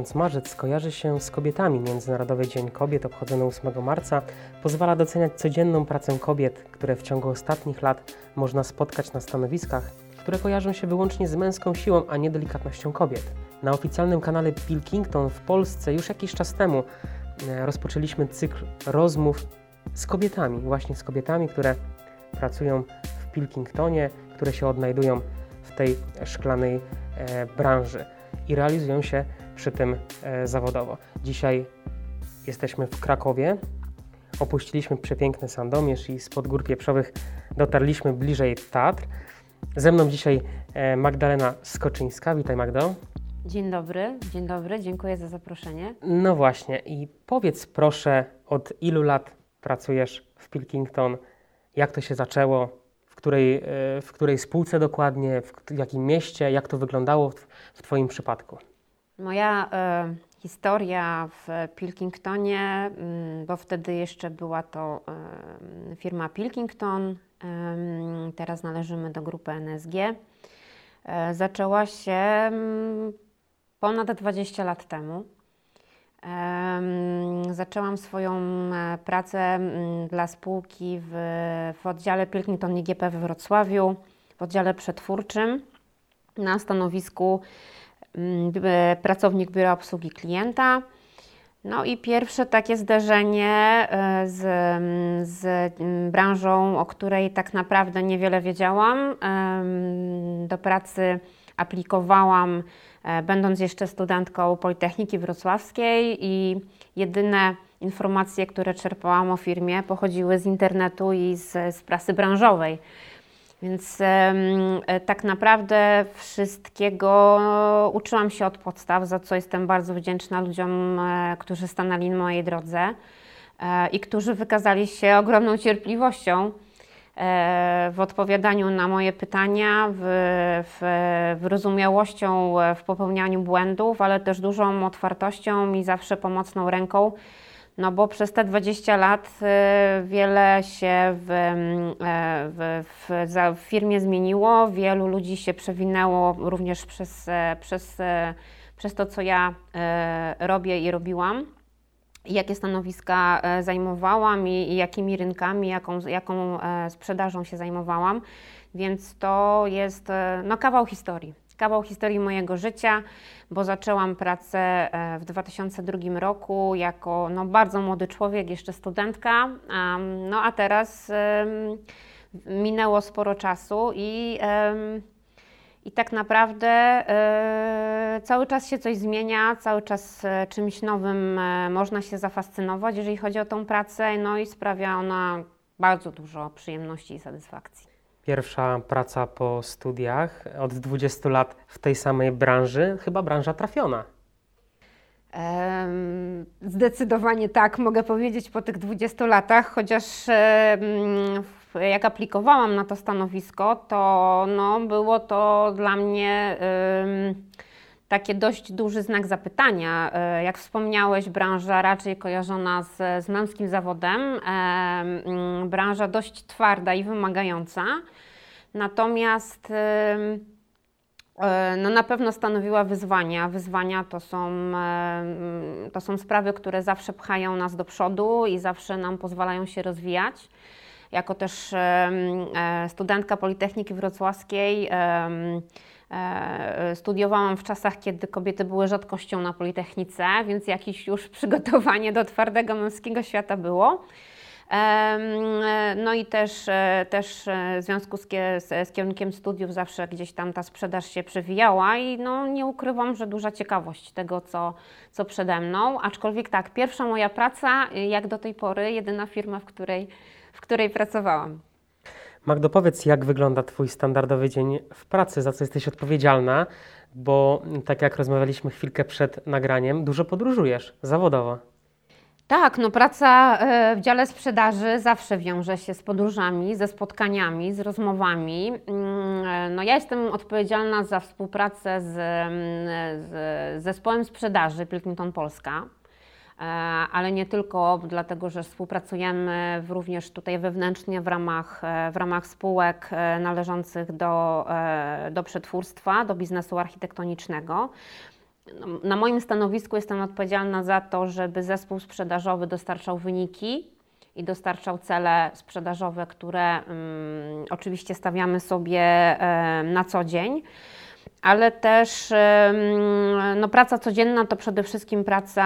miesiąc marzec kojarzy się z kobietami. Międzynarodowy Dzień Kobiet obchodzony 8 marca pozwala doceniać codzienną pracę kobiet, które w ciągu ostatnich lat można spotkać na stanowiskach, które kojarzą się wyłącznie z męską siłą, a nie delikatnością kobiet. Na oficjalnym kanale Pilkington w Polsce już jakiś czas temu e, rozpoczęliśmy cykl rozmów z kobietami, właśnie z kobietami, które pracują w Pilkingtonie, które się odnajdują w tej szklanej e, branży i realizują się przy tym e, zawodowo. Dzisiaj jesteśmy w Krakowie. Opuściliśmy przepiękny Sandomierz i spod gór pieprzowych dotarliśmy bliżej Tatr. Ze mną dzisiaj e, Magdalena Skoczyńska. Witaj Magdo. Dzień dobry, dzień dobry, dziękuję za zaproszenie. No właśnie i powiedz proszę, od ilu lat pracujesz w Pilkington? Jak to się zaczęło? W której, e, w której spółce dokładnie? W jakim mieście? Jak to wyglądało w, w Twoim przypadku? Moja e, historia w Pilkingtonie, mm, bo wtedy jeszcze była to e, firma Pilkington, teraz należymy do grupy NSG, e, zaczęła się mm, ponad 20 lat temu. Zaczęłam swoją pracę mm, dla spółki w, w oddziale Pilkington IGP we Wrocławiu, w oddziale przetwórczym na stanowisku pracownik biura obsługi klienta. No i pierwsze takie zderzenie e, z, mm, z mm, branżą, o której tak naprawdę niewiele wiedziałam. Do pracy aplikowałam, e, będąc jeszcze studentką Politechniki Wrocławskiej i jedyne informacje, które czerpałam o firmie pochodziły z internetu i z, z prasy branżowej. Więc e, tak naprawdę wszystkiego uczyłam się od podstaw, za co jestem bardzo wdzięczna ludziom, e, którzy stanęli na mojej drodze e, i którzy wykazali się ogromną cierpliwością w odpowiadaniu na moje pytania, w, w wyrozumiałością w popełnianiu błędów, ale też dużą otwartością i zawsze pomocną ręką no bo przez te 20 lat y, wiele się w, mm, e, w, w, w, firmie zmieniło, wielu ludzi się przewinęło również przez, e, przez, e, przez to, co ja robię i robiłam. Jakie stanowiska zajmowałam i, i jakimi rynkami, jaką, jaką sprzedażą się zajmowałam. Więc to jest no, kawał historii kawał historii mojego życia, bo zaczęłam pracę e, w 2002 roku jako no, bardzo młody człowiek, jeszcze studentka. No a teraz minęło sporo czasu i, i tak naprawdę e, cały czas się coś zmienia, cały czas e, czymś nowym można się zafascynować, jeżeli chodzi o tą pracę, no i sprawia ona bardzo dużo przyjemności i satysfakcji pierwsza praca po studiach, od 20 lat w tej samej branży, chyba branża trafiona. Zdecydowanie tak, mogę powiedzieć po tych 20 latach, chociaż jak aplikowałam na to stanowisko, to no, było to dla mnie takie dość duży znak zapytania. E, jak wspomniałeś, branża raczej kojarzona z, z męskim zawodem, branża dość twarda i wymagająca. Natomiast e, no na pewno stanowiła wyzwania. Wyzwania to są, to są sprawy, które zawsze pchają nas do przodu i zawsze nam pozwalają się rozwijać. Jako też e, studentka Politechniki Wrocławskiej studiowałam w czasach, kiedy kobiety były rzadkością na Politechnice, więc jakieś już przygotowanie do twardego męskiego świata było. No i też, e, też e, w związku z, z, kierunkiem studiów zawsze gdzieś tam ta sprzedaż się przewijała i no nie ukrywam, że duża ciekawość tego, co, co przede mną. Aczkolwiek tak, pierwsza moja praca, jak do tej pory, jedyna firma, w której, w której pracowałam. Magdo, powiedz, jak wygląda Twój standardowy dzień w pracy, za co jesteś odpowiedzialna, bo tak jak rozmawialiśmy chwilkę przed nagraniem, dużo podróżujesz zawodowo. Tak, no praca e, w dziale sprzedaży zawsze wiąże się z podróżami, ze spotkaniami, z rozmowami. Mm, e, no ja jestem odpowiedzialna za współpracę z, mm, z zespołem sprzedaży Pilkington Polska, e, ale nie tylko dlatego, że współpracujemy również tutaj wewnętrznie w ramach, w ramach spółek należących do, do przetwórstwa, do biznesu architektonicznego. Na moim stanowisku jestem odpowiedzialna za to, żeby zespół sprzedażowy dostarczał wyniki i dostarczał cele sprzedażowe, które um, oczywiście stawiamy sobie um, na co dzień ale też no, praca codzienna to przede wszystkim praca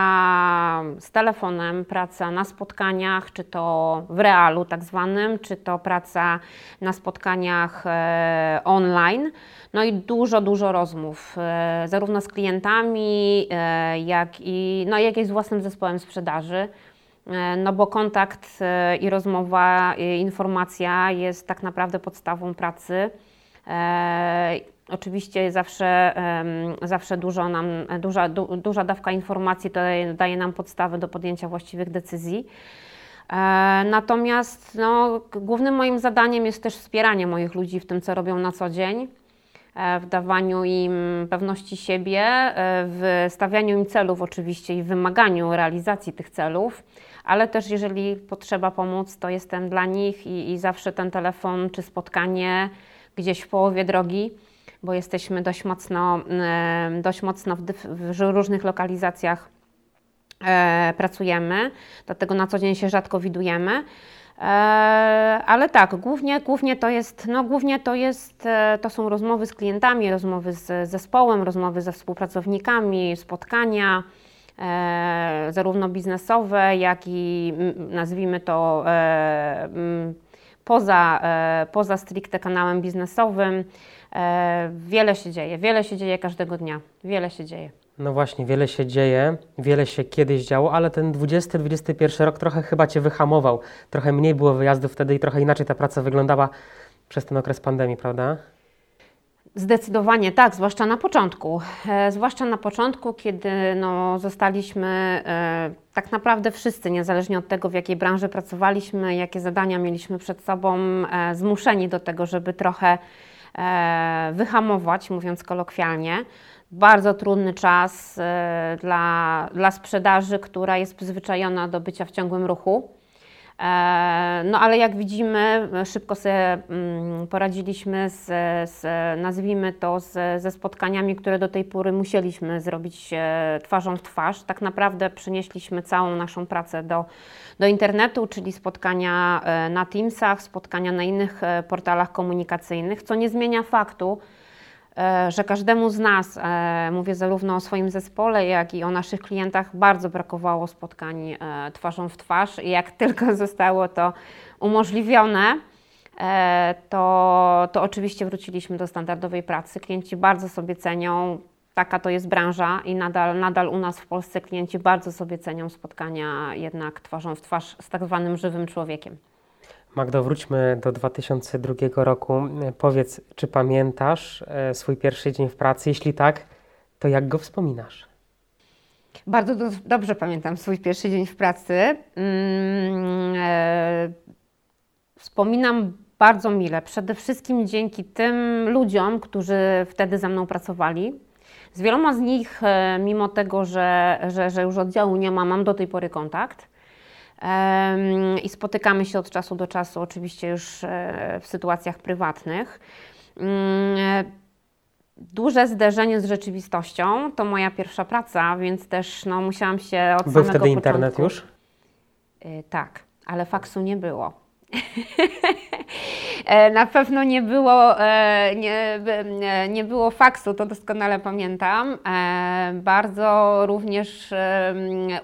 z telefonem, praca na spotkaniach, czy to w realu tak zwanym, czy to praca na spotkaniach e, online. No i dużo, dużo rozmów, e, zarówno z klientami, e, jak i, no, jak i z własnym zespołem sprzedaży. No bo kontakt i rozmowa, i informacja jest tak naprawdę podstawą pracy. Oczywiście zawsze, zawsze dużo nam, duża, du, duża dawka informacji daje, daje nam podstawę do podjęcia właściwych decyzji. E, natomiast no, głównym moim zadaniem jest też wspieranie moich ludzi w tym, co robią na co dzień, e, w dawaniu im pewności siebie, e, w stawianiu im celów oczywiście i wymaganiu realizacji tych celów, ale też jeżeli potrzeba pomóc, to jestem dla nich i, i zawsze ten telefon czy spotkanie gdzieś w połowie drogi bo jesteśmy dość mocno, dość mocno w, w różnych lokalizacjach e, pracujemy, dlatego na co dzień się rzadko widujemy. E, ale tak, głównie, głównie, to jest, no głównie to jest, e, to są rozmowy z klientami, rozmowy z zespołem, rozmowy ze współpracownikami, spotkania, zarówno biznesowe, jak i nazwijmy to poza, poza stricte kanałem biznesowym. E, wiele się dzieje, wiele się dzieje każdego dnia, wiele się dzieje. No właśnie, wiele się dzieje, wiele się kiedyś działo, ale ten 20-21 rok trochę chyba Cię wyhamował. Trochę mniej było wyjazdów wtedy i trochę inaczej ta praca wyglądała przez ten okres pandemii, prawda? Zdecydowanie tak, zwłaszcza na początku. E, zwłaszcza na początku, kiedy no, zostaliśmy e, tak naprawdę wszyscy, niezależnie od tego, w jakiej branży pracowaliśmy, jakie zadania mieliśmy przed sobą, e, zmuszeni do tego, żeby trochę wyhamować, mówiąc kolokwialnie. Bardzo trudny czas e, dla, dla sprzedaży, która jest przyzwyczajona do bycia w ciągłym ruchu. E, no ale jak widzimy, szybko sobie mm, poradziliśmy z, z nazwijmy to, z, ze spotkaniami, które do tej pory musieliśmy zrobić twarzą w twarz. Tak naprawdę przenieśliśmy całą naszą pracę do, do internetu, czyli spotkania na Teamsach, spotkania na innych portalach komunikacyjnych, co nie zmienia faktu, E, że każdemu z nas, e, mówię zarówno o swoim zespole, jak i o naszych klientach, bardzo brakowało spotkań e, twarzą w twarz i jak tylko zostało to umożliwione, to, to oczywiście wróciliśmy do standardowej pracy. Klienci bardzo sobie cenią, taka to jest branża i nadal, nadal u nas w Polsce klienci bardzo sobie cenią spotkania jednak twarzą w twarz z tak zwanym żywym człowiekiem. Magdo, wróćmy do 2002 roku. Powiedz, czy pamiętasz e, swój pierwszy dzień w pracy? Jeśli tak, to jak go wspominasz? Bardzo do, dobrze pamiętam swój pierwszy dzień w pracy. Mm, e, wspominam bardzo mile, przede wszystkim dzięki tym ludziom, którzy wtedy ze mną pracowali. Z wieloma z nich, e, mimo tego, że, że, że już oddziału nie ma, mam do tej pory kontakt i spotykamy się od czasu do czasu, oczywiście już e, w sytuacjach prywatnych. Mm, duże zderzenie z rzeczywistością to moja pierwsza praca, więc też no, musiałam się od Był samego wtedy początku... internet już? E, tak, ale faksu nie było. E, na pewno nie było, e, nie, nie było faksu, to doskonale pamiętam. E, bardzo również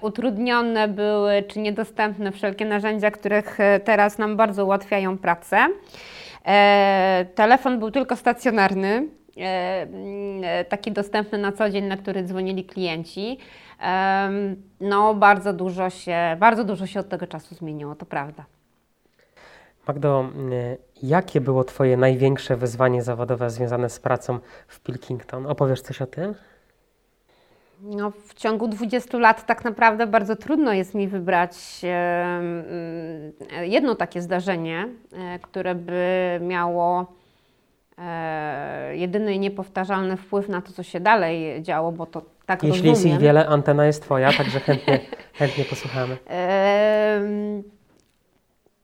utrudnione były czy niedostępne wszelkie narzędzia, których teraz nam bardzo ułatwiają pracę. Telefon był tylko stacjonarny, taki dostępny na co dzień, na który dzwonili klienci. No, bardzo dużo się, bardzo dużo się od tego czasu zmieniło, to prawda. Magdo, jakie było Twoje największe wyzwanie zawodowe związane z pracą w Pilkington? Opowiesz coś o tym? No, w ciągu 20 lat tak naprawdę bardzo trudno jest mi wybrać jedno takie zdarzenie, e, które by miało e, jedyny i niepowtarzalny wpływ na to, co się dalej działo, bo to tak Jeśli rozumiem. jest ich wiele, antena jest Twoja, także chętnie, chętnie posłuchamy.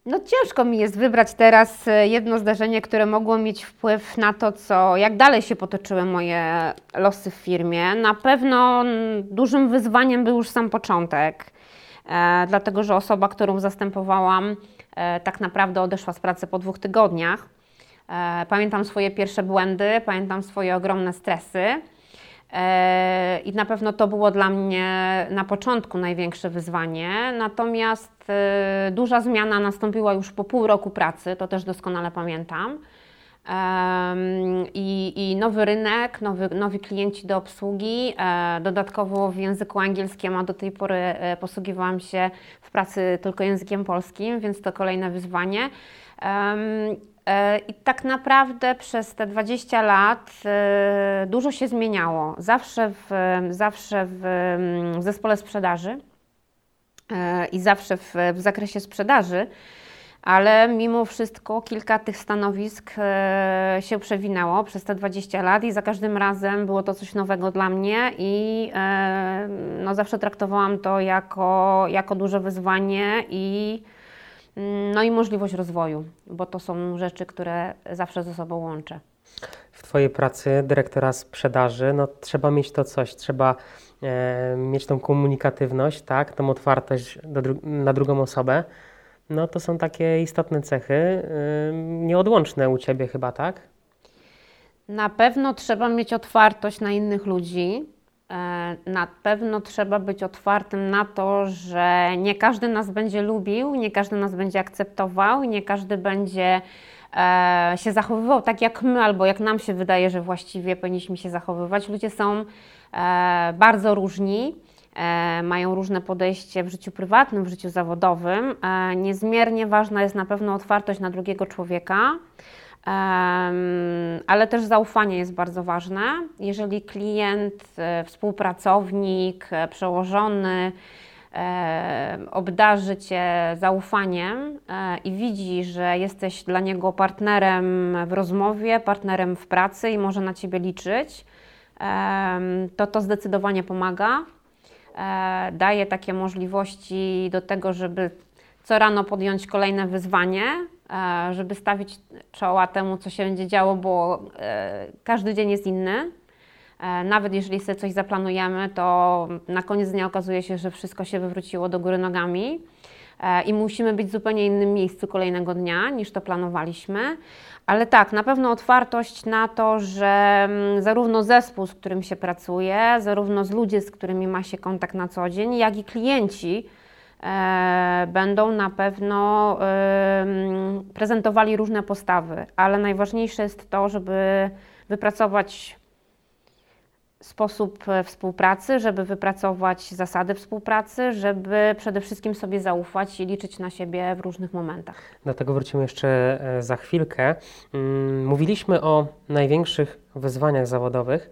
No ciężko mi jest wybrać teraz e, jedno zdarzenie, które mogło mieć wpływ na to, co, jak dalej się potoczyły moje losy w firmie. Na pewno dużym wyzwaniem był już sam początek, e, dlatego że osoba, którą zastępowałam, e, tak naprawdę odeszła z pracy po dwóch tygodniach. E, pamiętam swoje pierwsze błędy, pamiętam swoje ogromne stresy. E, I na pewno to było dla mnie na początku największe wyzwanie. Natomiast e, duża zmiana nastąpiła już po pół roku pracy, to też doskonale pamiętam. I, i nowy rynek, nowy, nowi klienci do obsługi, dodatkowo w języku angielskim, a do tej pory posługiwałam się w pracy tylko językiem polskim, więc to kolejne wyzwanie. E, I tak naprawdę przez te 20 lat e, dużo się zmieniało. Zawsze w, zawsze w, w zespole sprzedaży e, i zawsze w, w zakresie sprzedaży, ale mimo wszystko kilka tych stanowisk się przewinęło przez te 20 lat i za każdym razem było to coś nowego dla mnie i no, zawsze traktowałam to jako, jako duże wyzwanie i no i możliwość rozwoju, bo to są rzeczy, które zawsze ze sobą łączę. W Twojej pracy dyrektora sprzedaży, no trzeba mieć to coś, trzeba e, mieć tą komunikatywność, tak, tą otwartość dru na drugą osobę. No to są takie istotne cechy, e, nieodłączne u Ciebie chyba, tak? Na pewno trzeba mieć otwartość na innych ludzi, na pewno trzeba być otwartym na to, że nie każdy nas będzie lubił, nie każdy nas będzie akceptował, nie każdy będzie e, się zachowywał tak jak my, albo jak nam się wydaje, że właściwie powinniśmy się zachowywać. Ludzie są e, bardzo różni. Mają różne podejście w życiu prywatnym, w życiu zawodowym. Niezmiernie ważna jest na pewno otwartość na drugiego człowieka ale też zaufanie jest bardzo ważne. Jeżeli klient, e, współpracownik, e, przełożony e, obdarzy Cię zaufaniem i widzi, że jesteś dla niego partnerem w rozmowie, partnerem w pracy i może na Ciebie liczyć, to to zdecydowanie pomaga. Daje takie możliwości do tego, żeby co rano podjąć kolejne wyzwanie, żeby stawić czoła temu, co się będzie działo, bo e, każdy dzień jest inny. E, nawet jeżeli sobie coś zaplanujemy, to na koniec dnia okazuje się, że wszystko się wywróciło do góry nogami i musimy być w zupełnie innym miejscu kolejnego dnia niż to planowaliśmy. Ale tak, na pewno otwartość na to, że mm, zarówno zespół, z którym się pracuje, zarówno z ludźmi, z którymi ma się kontakt na co dzień, jak i klienci, E, będą na pewno prezentowali różne postawy, ale najważniejsze jest to, żeby wypracować sposób współpracy, żeby wypracować zasady współpracy, żeby przede wszystkim sobie zaufać i liczyć na siebie w różnych momentach. Do tego wrócimy jeszcze e, za chwilkę. Mm, mówiliśmy o największych wyzwaniach zawodowych,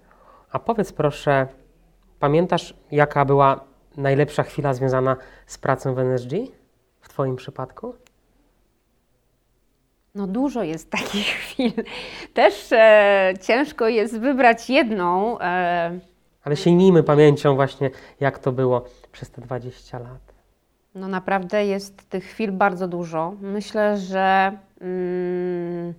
a powiedz proszę, pamiętasz jaka była najlepsza chwila związana z pracą w NSG w Twoim przypadku? No dużo jest takich chwil. Też e, ciężko jest wybrać jedną. E... Ale sięgnijmy pamięcią właśnie, jak to było przez te 20 lat. No naprawdę jest tych chwil bardzo dużo. Myślę, że mm,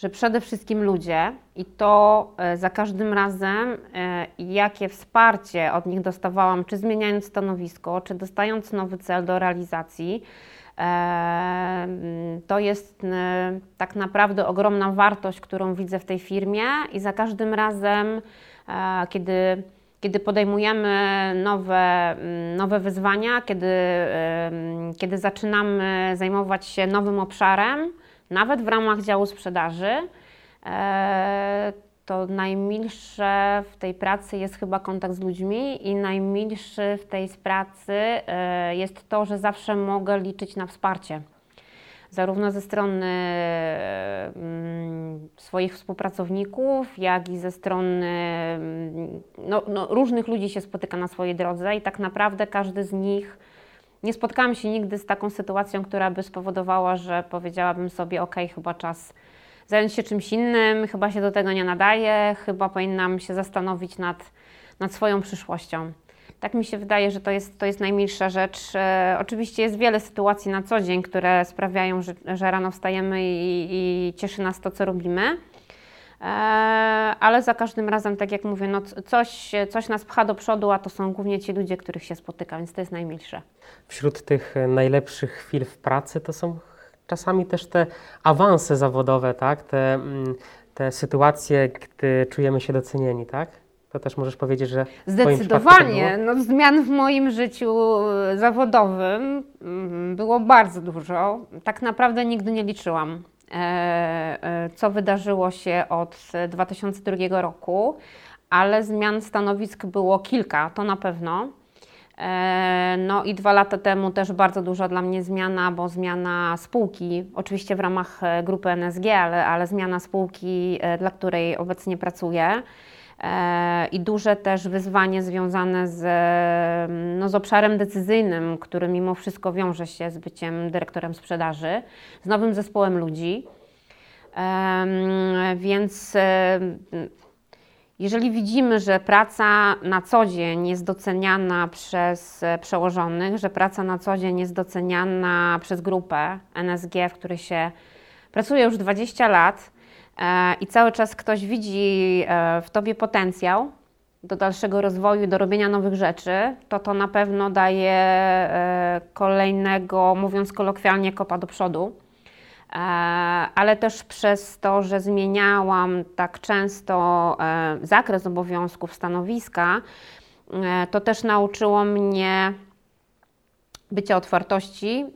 że przede wszystkim ludzie i to e, za każdym razem, e, jakie wsparcie od nich dostawałam, czy zmieniając stanowisko, czy dostając nowy cel do realizacji, e, to jest tak naprawdę ogromna wartość, którą widzę w tej firmie i za każdym razem, kiedy, kiedy podejmujemy nowe, nowe wyzwania, kiedy, kiedy zaczynamy zajmować się nowym obszarem, nawet w ramach działu sprzedaży, e, to najmilsze w tej pracy jest chyba kontakt z ludźmi i najmilszy w tej pracy e, jest to, że zawsze mogę liczyć na wsparcie. Zarówno ze strony mm, swoich współpracowników, jak i ze strony mm, no, no, różnych ludzi się spotyka na swojej drodze i tak naprawdę każdy z nich nie spotkałam się nigdy z taką sytuacją, która by spowodowała, że powiedziałabym sobie, ok, chyba czas zająć się czymś innym, chyba się do tego nie nadaje, chyba powinnam się zastanowić nad, nad swoją przyszłością. Tak mi się wydaje, że to jest, to jest najmilsza rzecz. E, oczywiście jest wiele sytuacji na co dzień, które sprawiają, że, że rano wstajemy i, i cieszy nas to, co robimy. E, ale za każdym razem, tak jak mówię, no coś, coś nas pcha do przodu, a to są głównie ci ludzie, których się spotyka, więc to jest najmilsze. Wśród tych najlepszych chwil w pracy to są czasami też te awanse zawodowe, tak? Te, mm, te sytuacje, gdy czujemy się docenieni, tak? To też możesz powiedzieć, że. Zdecydowanie. No, zmian w moim życiu e, zawodowym mm, było bardzo dużo. Tak naprawdę nigdy nie liczyłam, e, e, co wydarzyło się od 2002 roku, ale zmian stanowisk było kilka, to na pewno. No i dwa lata temu też bardzo duża dla mnie zmiana, bo zmiana spółki, oczywiście w ramach grupy NSG, ale, ale zmiana spółki, dla której obecnie pracuję i duże też wyzwanie związane z, no, z obszarem decyzyjnym, który mimo wszystko wiąże się z byciem dyrektorem sprzedaży, z nowym zespołem ludzi. Więc jeżeli widzimy, że praca na co dzień jest doceniana przez przełożonych, że praca na co dzień jest doceniana przez grupę NSG, w której się pracuje już 20 lat, i cały czas ktoś widzi e, w tobie potencjał do dalszego rozwoju, do robienia nowych rzeczy, to to na pewno daje e, kolejnego, mówiąc kolokwialnie, kopa do przodu. Ale też przez to, że zmieniałam tak często zakres obowiązków, stanowiska, to też nauczyło mnie bycia otwartości,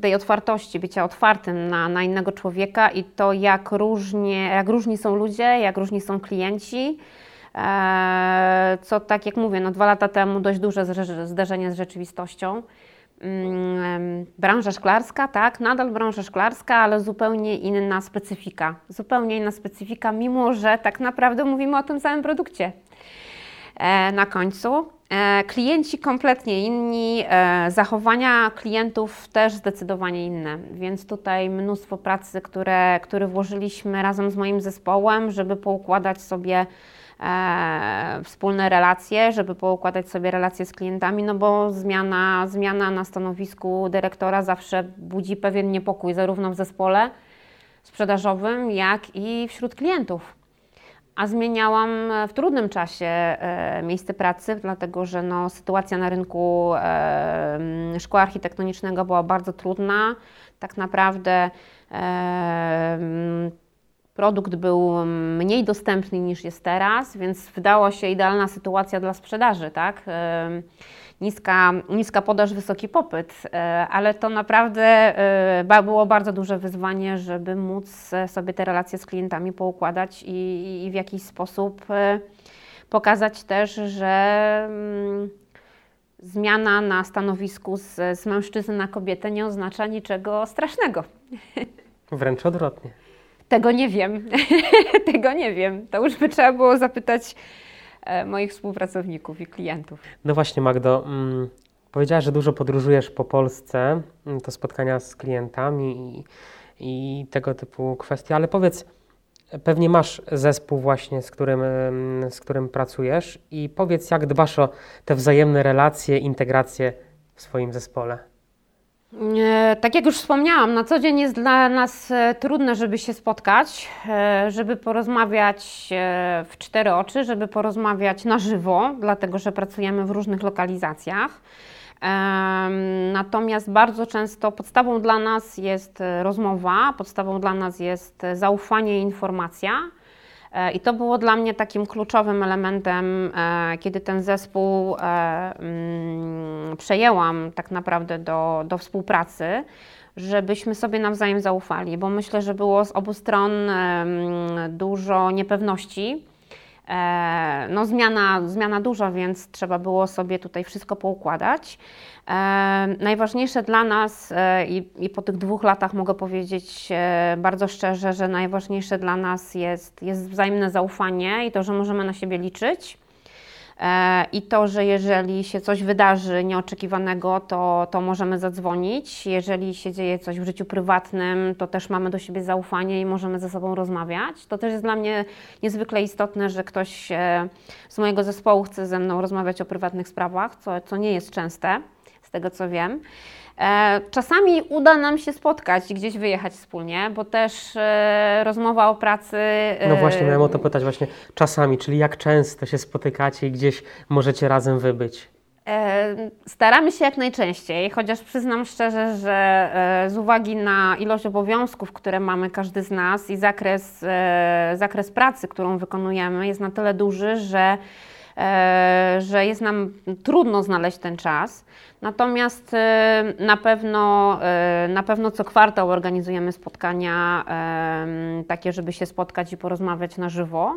tej otwartości, bycia otwartym na, na innego człowieka i to, jak, różnie, jak różni są ludzie, jak różni są klienci. E, co tak jak mówię, no dwa lata temu dość duże zderzenie z rzeczywistością. Mm, branża szklarska, tak, nadal branża szklarska, ale zupełnie inna specyfika. Zupełnie inna specyfika, mimo że tak naprawdę mówimy o tym samym produkcie. E, na końcu. E, klienci kompletnie inni, e, zachowania klientów też zdecydowanie inne, więc tutaj mnóstwo pracy, które, które włożyliśmy razem z moim zespołem, żeby poukładać sobie wspólne relacje, żeby poukładać sobie relacje z klientami, no bo zmiana, zmiana na stanowisku dyrektora zawsze budzi pewien niepokój, zarówno w zespole sprzedażowym, jak i wśród klientów a zmieniałam e, w trudnym czasie e, miejsce pracy, dlatego że no, sytuacja na rynku e, szkła architektonicznego była bardzo trudna. Tak naprawdę produkt był mniej dostępny niż jest teraz, więc wydała się idealna sytuacja dla sprzedaży, tak? Niska, niska podaż, wysoki popyt, e, ale to naprawdę e, było bardzo duże wyzwanie, żeby móc sobie te relacje z klientami poukładać i, i w jakiś sposób e, pokazać też, że mm, zmiana na stanowisku z, z mężczyzny na kobietę nie oznacza niczego strasznego. Wręcz odwrotnie. Tego nie wiem. Tego nie wiem. To już by trzeba było zapytać E, moich współpracowników i klientów. No właśnie, Magdo, mm, powiedziałaś, że dużo podróżujesz po Polsce, mm, to spotkania z klientami i, i tego typu kwestie, ale powiedz, pewnie masz zespół właśnie, z którym, mm, z którym pracujesz i powiedz, jak dbasz o te wzajemne relacje, integracje w swoim zespole. Tak jak już wspomniałam, na co dzień jest dla nas e, trudne, żeby się spotkać, e, żeby porozmawiać e, w cztery oczy, żeby porozmawiać na żywo, dlatego że pracujemy w różnych lokalizacjach. Natomiast bardzo często podstawą dla nas jest rozmowa, podstawą dla nas jest zaufanie i informacja. E, I to było dla mnie takim kluczowym elementem, e, kiedy ten zespół e, mm, przejęłam tak naprawdę do, do współpracy, żebyśmy sobie nawzajem zaufali, bo myślę, że było z obu stron dużo niepewności. No, zmiana, zmiana duża, więc trzeba było sobie tutaj wszystko poukładać. Najważniejsze dla nas, e, i, i, po tych dwóch latach mogę powiedzieć e, bardzo szczerze, że najważniejsze dla nas jest, jest wzajemne zaufanie i to, że możemy na siebie liczyć. E, I to, że jeżeli się coś wydarzy nieoczekiwanego, to, to możemy zadzwonić. Jeżeli się dzieje coś w życiu prywatnym, to też mamy do siebie zaufanie i możemy ze sobą rozmawiać. To też jest dla mnie niezwykle istotne, że ktoś e, z mojego zespołu chce ze mną rozmawiać o prywatnych sprawach, co, co nie jest częste, z tego co wiem. E, czasami uda nam się spotkać i gdzieś wyjechać wspólnie, bo też e, rozmowa o pracy. No właśnie, miałem o to pytać właśnie czasami, czyli jak często się spotykacie i gdzieś możecie razem wybyć? Staramy się jak najczęściej, chociaż przyznam szczerze, że z uwagi na ilość obowiązków, które mamy każdy z nas i zakres, zakres pracy, którą wykonujemy, jest na tyle duży, że E, że jest nam trudno znaleźć ten czas. Natomiast e, na pewno, e, na pewno co kwartał organizujemy spotkania takie, żeby się spotkać i porozmawiać na żywo.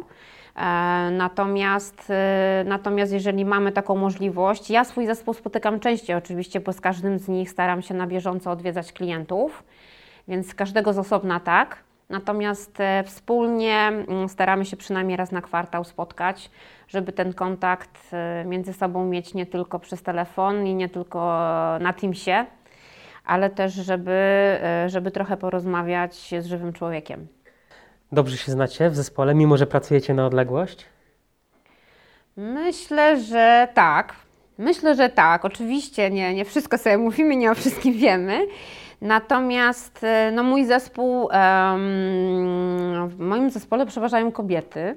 Natomiast, natomiast jeżeli mamy taką możliwość, ja swój zespół spotykam częściej oczywiście, bo z każdym z nich staram się na bieżąco odwiedzać klientów, więc każdego z osobna tak. Natomiast wspólnie mm, staramy się przynajmniej raz na kwartał spotkać, żeby ten kontakt e, między sobą mieć nie tylko przez telefon i nie tylko na Teamsie, ale też, żeby, e, żeby trochę porozmawiać z żywym człowiekiem. Dobrze się znacie w zespole, mimo że pracujecie na odległość? Myślę, że tak. Myślę, że tak. Oczywiście nie, nie wszystko sobie mówimy, nie o wszystkim wiemy. Natomiast e, no, mój zespół, w moim zespole przeważają kobiety.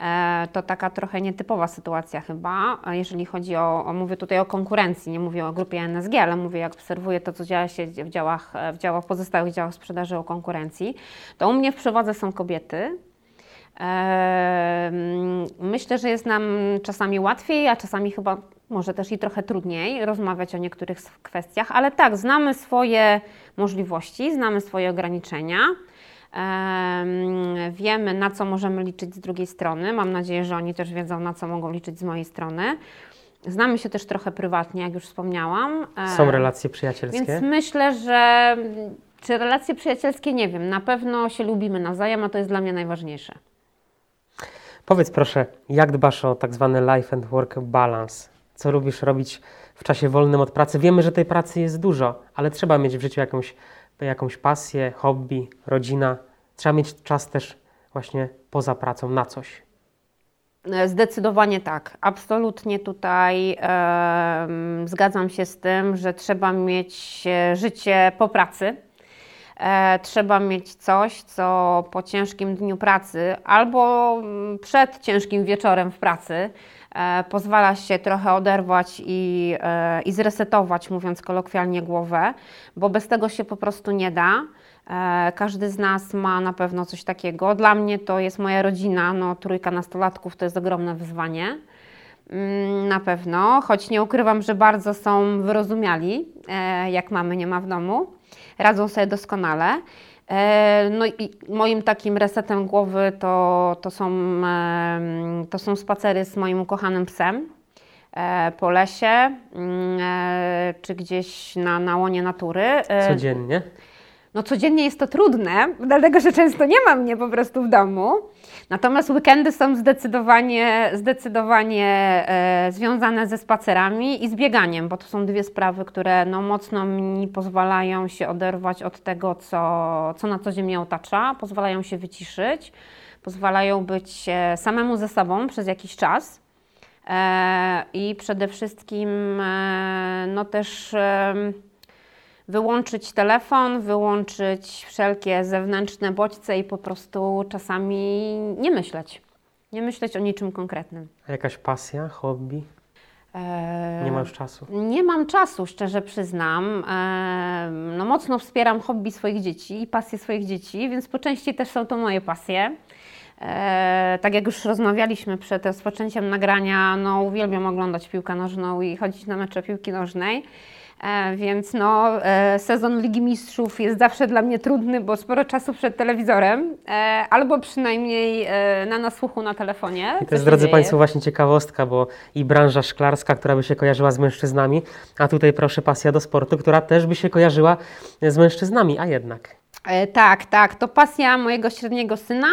E, to taka trochę nietypowa sytuacja chyba, jeżeli chodzi o, o, mówię tutaj o konkurencji, nie mówię o grupie NSG, ale mówię, jak obserwuję to, co dzieje się w działach, w działach pozostałych działach sprzedaży o konkurencji, to u mnie w przewodze są kobiety. Myślę, że jest nam czasami łatwiej, a czasami chyba może też i trochę trudniej rozmawiać o niektórych kwestiach, ale tak, znamy swoje możliwości, znamy swoje ograniczenia. Wiemy, na co możemy liczyć z drugiej strony. Mam nadzieję, że oni też wiedzą, na co mogą liczyć z mojej strony. Znamy się też trochę prywatnie, jak już wspomniałam. Są relacje przyjacielskie? Więc myślę, że czy relacje przyjacielskie, nie wiem. Na pewno się lubimy nawzajem, a to jest dla mnie najważniejsze. Powiedz proszę, jak dbasz o tak zwany life and work balance? Co lubisz robić w czasie wolnym od pracy? Wiemy, że tej pracy jest dużo, ale trzeba mieć w życiu jakąś jakąś pasję, hobby, rodzina. Trzeba mieć czas też właśnie poza pracą na coś. E, zdecydowanie tak. Absolutnie tutaj e, zgadzam się z tym, że trzeba mieć e, życie po pracy. E, trzeba mieć coś, co po ciężkim dniu pracy albo mm, przed ciężkim wieczorem w pracy e, pozwala się trochę oderwać i, e, i zresetować, mówiąc kolokwialnie, głowę, bo bez tego się po prostu nie da. Każdy z nas ma na pewno coś takiego. Dla mnie to jest moja rodzina, no trójka nastolatków to jest ogromne wyzwanie. Mm, na pewno, choć nie ukrywam, że bardzo są wyrozumiali, jak mamy nie ma w domu radzą sobie doskonale. E, no i moim takim resetem głowy to, to, są, to są spacery z moim ukochanym psem e, po lesie mm, e, czy gdzieś na, na łonie natury. Codziennie? No codziennie jest to trudne, dlatego że często nie ma mnie po prostu w domu. Natomiast weekendy są zdecydowanie, zdecydowanie e, związane ze spacerami i z bieganiem, bo to są dwie sprawy, które no, mocno mi pozwalają się oderwać od tego, co, co na co dzień mnie otacza, pozwalają się wyciszyć, pozwalają być e, samemu ze sobą przez jakiś czas. E, I przede wszystkim e, no też wyłączyć telefon, wyłączyć wszelkie zewnętrzne bodźce i po prostu czasami nie myśleć. Nie myśleć o niczym konkretnym. A jakaś pasja, hobby? Eee, nie ma już czasu. Nie mam czasu, szczerze przyznam. Eee, no mocno wspieram hobby swoich dzieci i pasje swoich dzieci, więc po części też są to moje pasje. Eee, tak jak już rozmawialiśmy przed rozpoczęciem nagrania, no uwielbiam oglądać piłkę nożną i chodzić na mecze piłki nożnej. E, więc no, e, sezon Ligi Mistrzów jest zawsze dla mnie trudny, bo sporo czasu przed telewizorem, e, albo przynajmniej na nasłuchu na telefonie. I to jest, drodzy dzieje. Państwo, właśnie ciekawostka, bo i branża szklarska, która by się kojarzyła z mężczyznami, a tutaj proszę pasja do sportu, która też by się kojarzyła z mężczyznami, a jednak. Tak, tak. To pasja mojego średniego syna.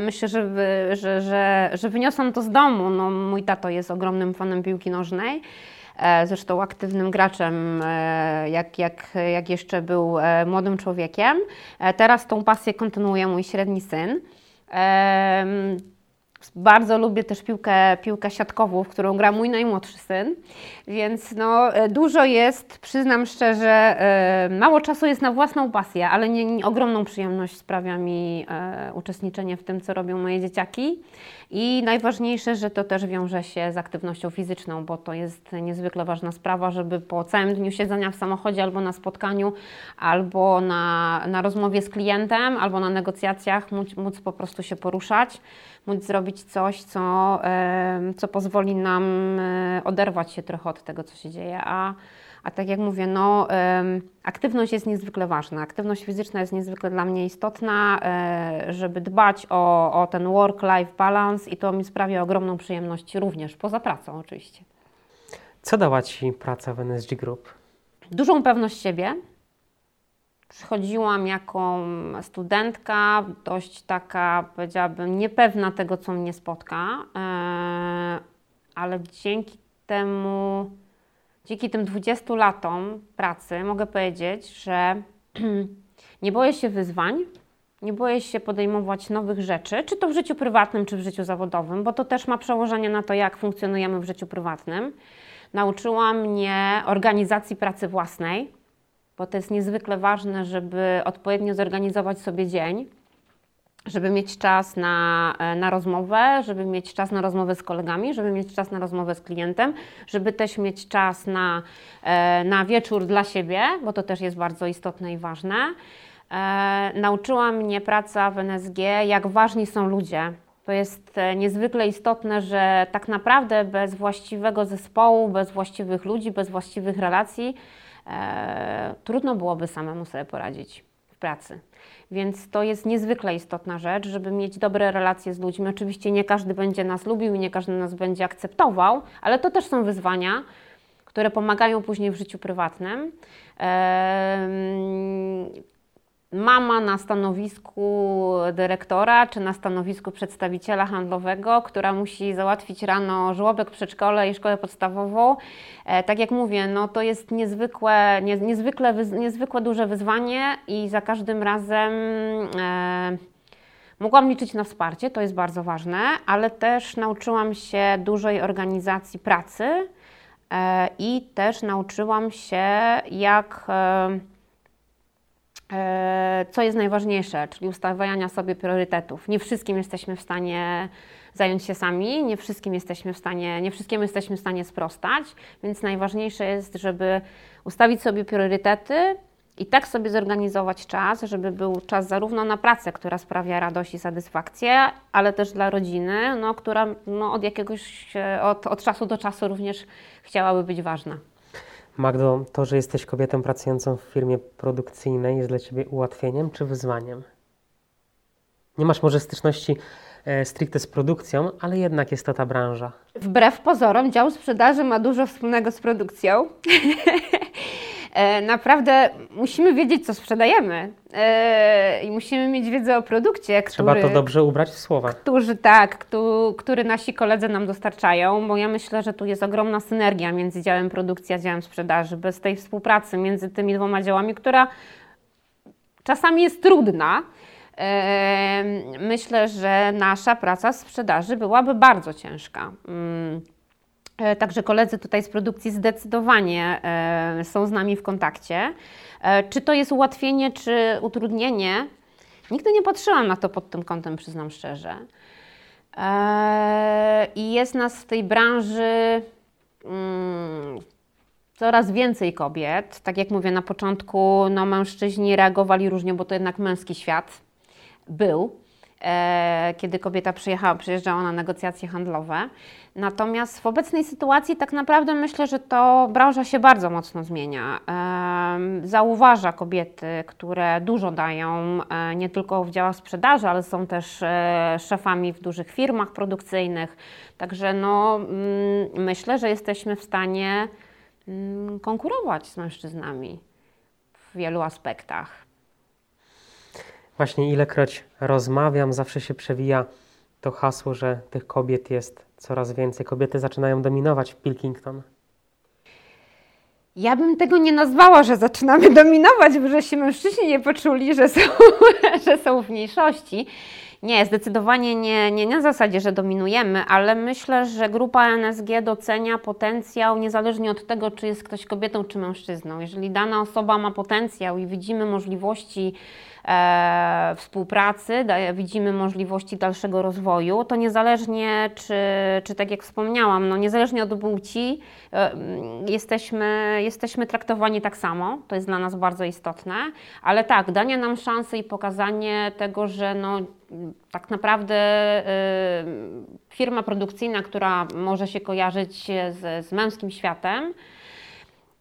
Myślę, że, wy, że, że, że wyniosłam to z domu. No, mój tato jest ogromnym fanem piłki nożnej. E, zresztą aktywnym graczem, e, jak, jak, jak jeszcze był e, młodym człowiekiem. Teraz tą pasję kontynuuje mój średni syn. Bardzo lubię też piłkę, piłkę siatkową, w którą gra mój najmłodszy syn, więc no, e, dużo jest, przyznam szczerze, e, mało czasu jest na własną pasję, ale nie, nie, ogromną przyjemność sprawia mi e, uczestniczenie w tym, co robią moje dzieciaki. I najważniejsze, że to też wiąże się z aktywnością fizyczną, bo to jest niezwykle ważna sprawa, żeby po całym dniu siedzenia w samochodzie albo na spotkaniu, albo na, na rozmowie z klientem, albo na negocjacjach móc, móc po prostu się poruszać, móc zrobić coś, co, co pozwoli nam e, oderwać się trochę od tego, co się dzieje. A, a tak jak mówię, no, aktywność jest niezwykle ważna. Aktywność fizyczna jest niezwykle dla mnie istotna, e, żeby dbać o, o ten work-life balance i to mi sprawia ogromną przyjemność również, poza pracą oczywiście. Co dała Ci praca w NSG Group? Dużą pewność siebie. Przychodziłam jako studentka, dość taka, powiedziałabym, niepewna tego, co mnie spotka, e, ale dzięki temu, dzięki tym 20 latom pracy mogę powiedzieć, że nie boję się wyzwań, nie boję się podejmować nowych rzeczy, czy to w życiu prywatnym, czy w życiu zawodowym, bo to też ma przełożenie na to, jak funkcjonujemy w życiu prywatnym. Nauczyła mnie organizacji pracy własnej, bo to jest niezwykle ważne, żeby odpowiednio zorganizować sobie dzień, żeby mieć czas na, e, na rozmowę, żeby mieć czas na rozmowę z kolegami, żeby mieć czas na rozmowę z klientem, żeby też mieć czas na, e, na wieczór dla siebie, bo to też jest bardzo istotne i ważne. E, nauczyła mnie praca w NSG, jak ważni są ludzie. To jest e, niezwykle istotne, że tak naprawdę bez właściwego zespołu, bez właściwych ludzi, bez właściwych relacji, e, trudno byłoby samemu sobie poradzić w pracy. Więc to jest niezwykle istotna rzecz, żeby mieć dobre relacje z ludźmi. Oczywiście nie każdy będzie nas lubił i nie każdy nas będzie akceptował, ale to też są wyzwania, które pomagają później w życiu prywatnym. Mama na stanowisku dyrektora czy na stanowisku przedstawiciela handlowego, która musi załatwić rano żłobek, przedszkole i szkołę podstawową. E, tak jak mówię, no to jest niezwykłe, nie, niezwykle, wyz- niezwykle duże wyzwanie i za każdym razem e, mogłam liczyć na wsparcie, to jest bardzo ważne, ale też nauczyłam się dużej organizacji pracy e, i też nauczyłam się jak e, co jest najważniejsze, czyli ustawiania sobie priorytetów. Nie wszystkim jesteśmy w stanie zająć się sami, nie wszystkim jesteśmy w stanie, nie wszystkiemu jesteśmy w stanie sprostać, więc najważniejsze jest, żeby ustawić sobie priorytety i tak sobie zorganizować czas, żeby był czas zarówno na pracę, która sprawia radość i satysfakcję, ale też dla rodziny, no, która no, od jakiegoś, e, od, od czasu do czasu również chciałaby być ważna. Magdo, to, że jesteś kobietą pracującą w firmie produkcyjnej jest dla Ciebie ułatwieniem czy wyzwaniem? Nie masz może styczności e, stricte z produkcją, ale jednak jest to ta branża. Wbrew pozorom, dział sprzedaży ma dużo wspólnego z produkcją. E, Naprawdę musimy wiedzieć, co sprzedajemy E, i musimy mieć wiedzę o produkcie, Trzeba który, to dobrze ubrać w słowa. którzy, tak, któ- który nasi koledzy nam dostarczają, bo ja myślę, że tu jest ogromna synergia między działem produkcji a działem sprzedaży. Bez tej współpracy między tymi dwoma działami, która czasami jest trudna, e, myślę, że nasza praca w sprzedaży byłaby bardzo ciężka. E, Także koledzy tutaj z produkcji zdecydowanie e, są z nami w kontakcie. E, Czy to jest ułatwienie, czy utrudnienie? Nigdy nie patrzyłam na to pod tym kątem, przyznam szczerze. I jest nas w tej branży mm, coraz więcej kobiet. Tak jak mówię na początku, no mężczyźni reagowali różnie, bo to jednak męski świat był, kiedy kobieta przyjechała, przyjeżdżała na negocjacje handlowe. Natomiast w obecnej sytuacji tak naprawdę myślę, że to branża się bardzo mocno zmienia. Em, Zauważa kobiety, które dużo dają, e, nie tylko w działach sprzedaży, ale są też e, szefami w dużych firmach produkcyjnych. Także no, mm, myślę, że jesteśmy w stanie mm, konkurować z mężczyznami w wielu aspektach. Właśnie ilekroć rozmawiam, zawsze się przewija to hasło, że tych kobiet jest coraz więcej. Kobiety zaczynają dominować w Pilkington. Ja bym tego nie nazwała, że zaczynamy dominować, bo że się mężczyźni nie poczuli, że są, że są w mniejszości. Nie, zdecydowanie nie, nie na zasadzie, że dominujemy, ale myślę, że grupa NSG docenia potencjał niezależnie od tego, czy jest ktoś kobietą, czy mężczyzną. Jeżeli dana osoba ma potencjał i widzimy możliwości e, współpracy, widzimy możliwości dalszego rozwoju, to niezależnie, czy, czy tak jak wspomniałam, no niezależnie od płci, e, jesteśmy, jesteśmy traktowani tak samo. To jest dla nas bardzo istotne, ale tak, danie nam szansy i pokazanie tego, że no, tak naprawdę y, firma produkcyjna, która może się kojarzyć z, z męskim światem,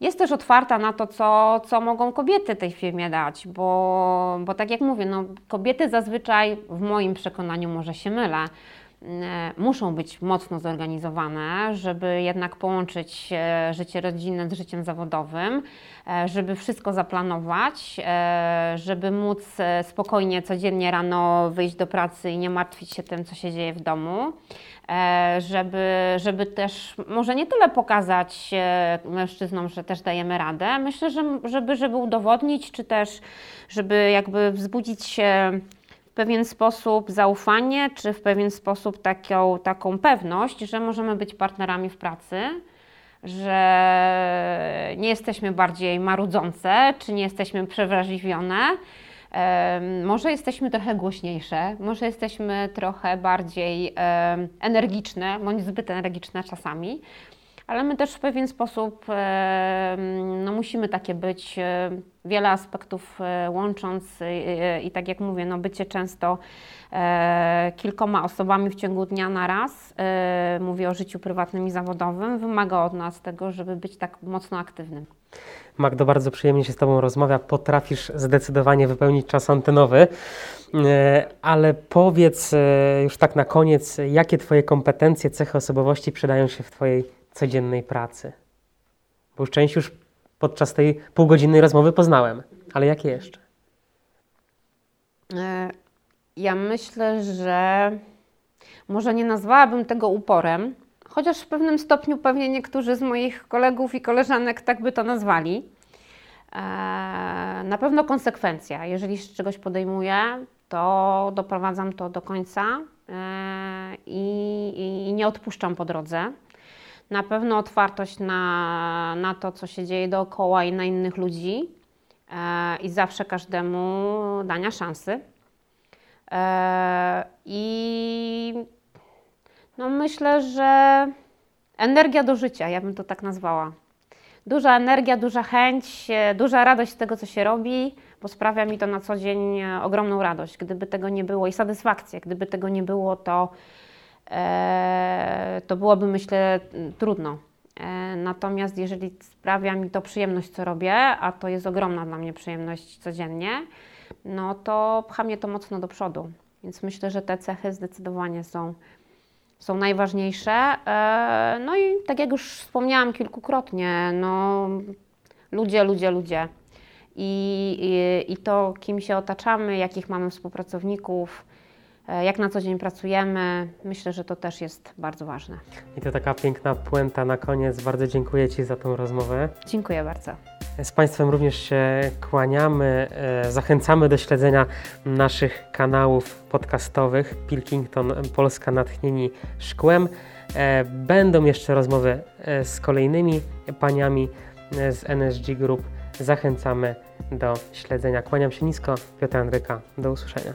jest też otwarta na to, co, co mogą kobiety tej firmie dać, bo, bo tak jak mówię, no, kobiety zazwyczaj, w moim przekonaniu, może się mylę, muszą być mocno zorganizowane, żeby jednak połączyć e, życie rodzinne z życiem zawodowym, e, żeby wszystko zaplanować, żeby móc spokojnie codziennie rano wyjść do pracy i nie martwić się tym, co się dzieje w domu. Żeby, żeby też może nie tyle pokazać mężczyznom, że też dajemy radę, myślę, że żeby, żeby udowodnić, czy też żeby jakby wzbudzić pewien sposób zaufanie, czy w pewien sposób taką, taką pewność, że możemy być partnerami w pracy, że nie jesteśmy bardziej marudzące, czy nie jesteśmy przewrażliwione. Może jesteśmy trochę głośniejsze, może jesteśmy trochę bardziej energiczne, bądź zbyt energiczne czasami, ale my też w pewien sposób no, musimy takie być, e, wiele aspektów e, łącząc i, tak jak mówię, no, bycie często e, kilkoma osobami w ciągu dnia na raz, mówię o życiu prywatnym i zawodowym, wymaga od nas tego, żeby być tak mocno aktywnym. Magdo, bardzo przyjemnie się z Tobą rozmawia. Potrafisz zdecydowanie wypełnić czas antenowy, ale powiedz już tak na koniec, jakie Twoje kompetencje, cechy osobowości przydają się w Twojej codziennej pracy? Bo już część już podczas tej półgodzinnej rozmowy poznałem, ale jakie jeszcze? E, ja myślę, że może nie nazwałabym tego uporem, chociaż w pewnym stopniu pewnie niektórzy z moich kolegów i koleżanek tak by to nazwali. E, na pewno konsekwencja. Jeżeli się czegoś podejmuję, to doprowadzam to do końca e, i, i nie odpuszczam po drodze na pewno otwartość na, na to, co się dzieje dookoła i na innych ludzi e, i zawsze każdemu dania szansy. E, I no myślę, że energia do życia, ja bym to tak nazwała. Duża energia, duża chęć, e, duża radość z tego, co się robi, bo sprawia mi to na co dzień e, ogromną radość. Gdyby tego nie było i satysfakcję, gdyby tego nie było, to to byłoby myślę trudno. E, natomiast jeżeli sprawia mi to przyjemność, co robię, a to jest ogromna dla mnie przyjemność codziennie, no to pcha mnie to mocno do przodu. Więc myślę, że te cechy zdecydowanie są, są najważniejsze. E, no i tak jak już wspomniałam kilkukrotnie, no ludzie, ludzie, ludzie. I, i, i to, kim się otaczamy, jakich mamy współpracowników, E, jak na co dzień pracujemy. Myślę, że to też jest bardzo ważne. I to taka piękna puenta na koniec. Bardzo dziękuję Ci za tą rozmowę. Dziękuję bardzo. Z Państwem również się kłaniamy. E, zachęcamy do śledzenia naszych kanałów podcastowych Pilkington Polska Natchnieni Szkłem. E, będą jeszcze rozmowy z kolejnymi paniami z NSG Group. Zachęcamy do śledzenia. Kłaniam się nisko. Piotr Andryka. Do usłyszenia.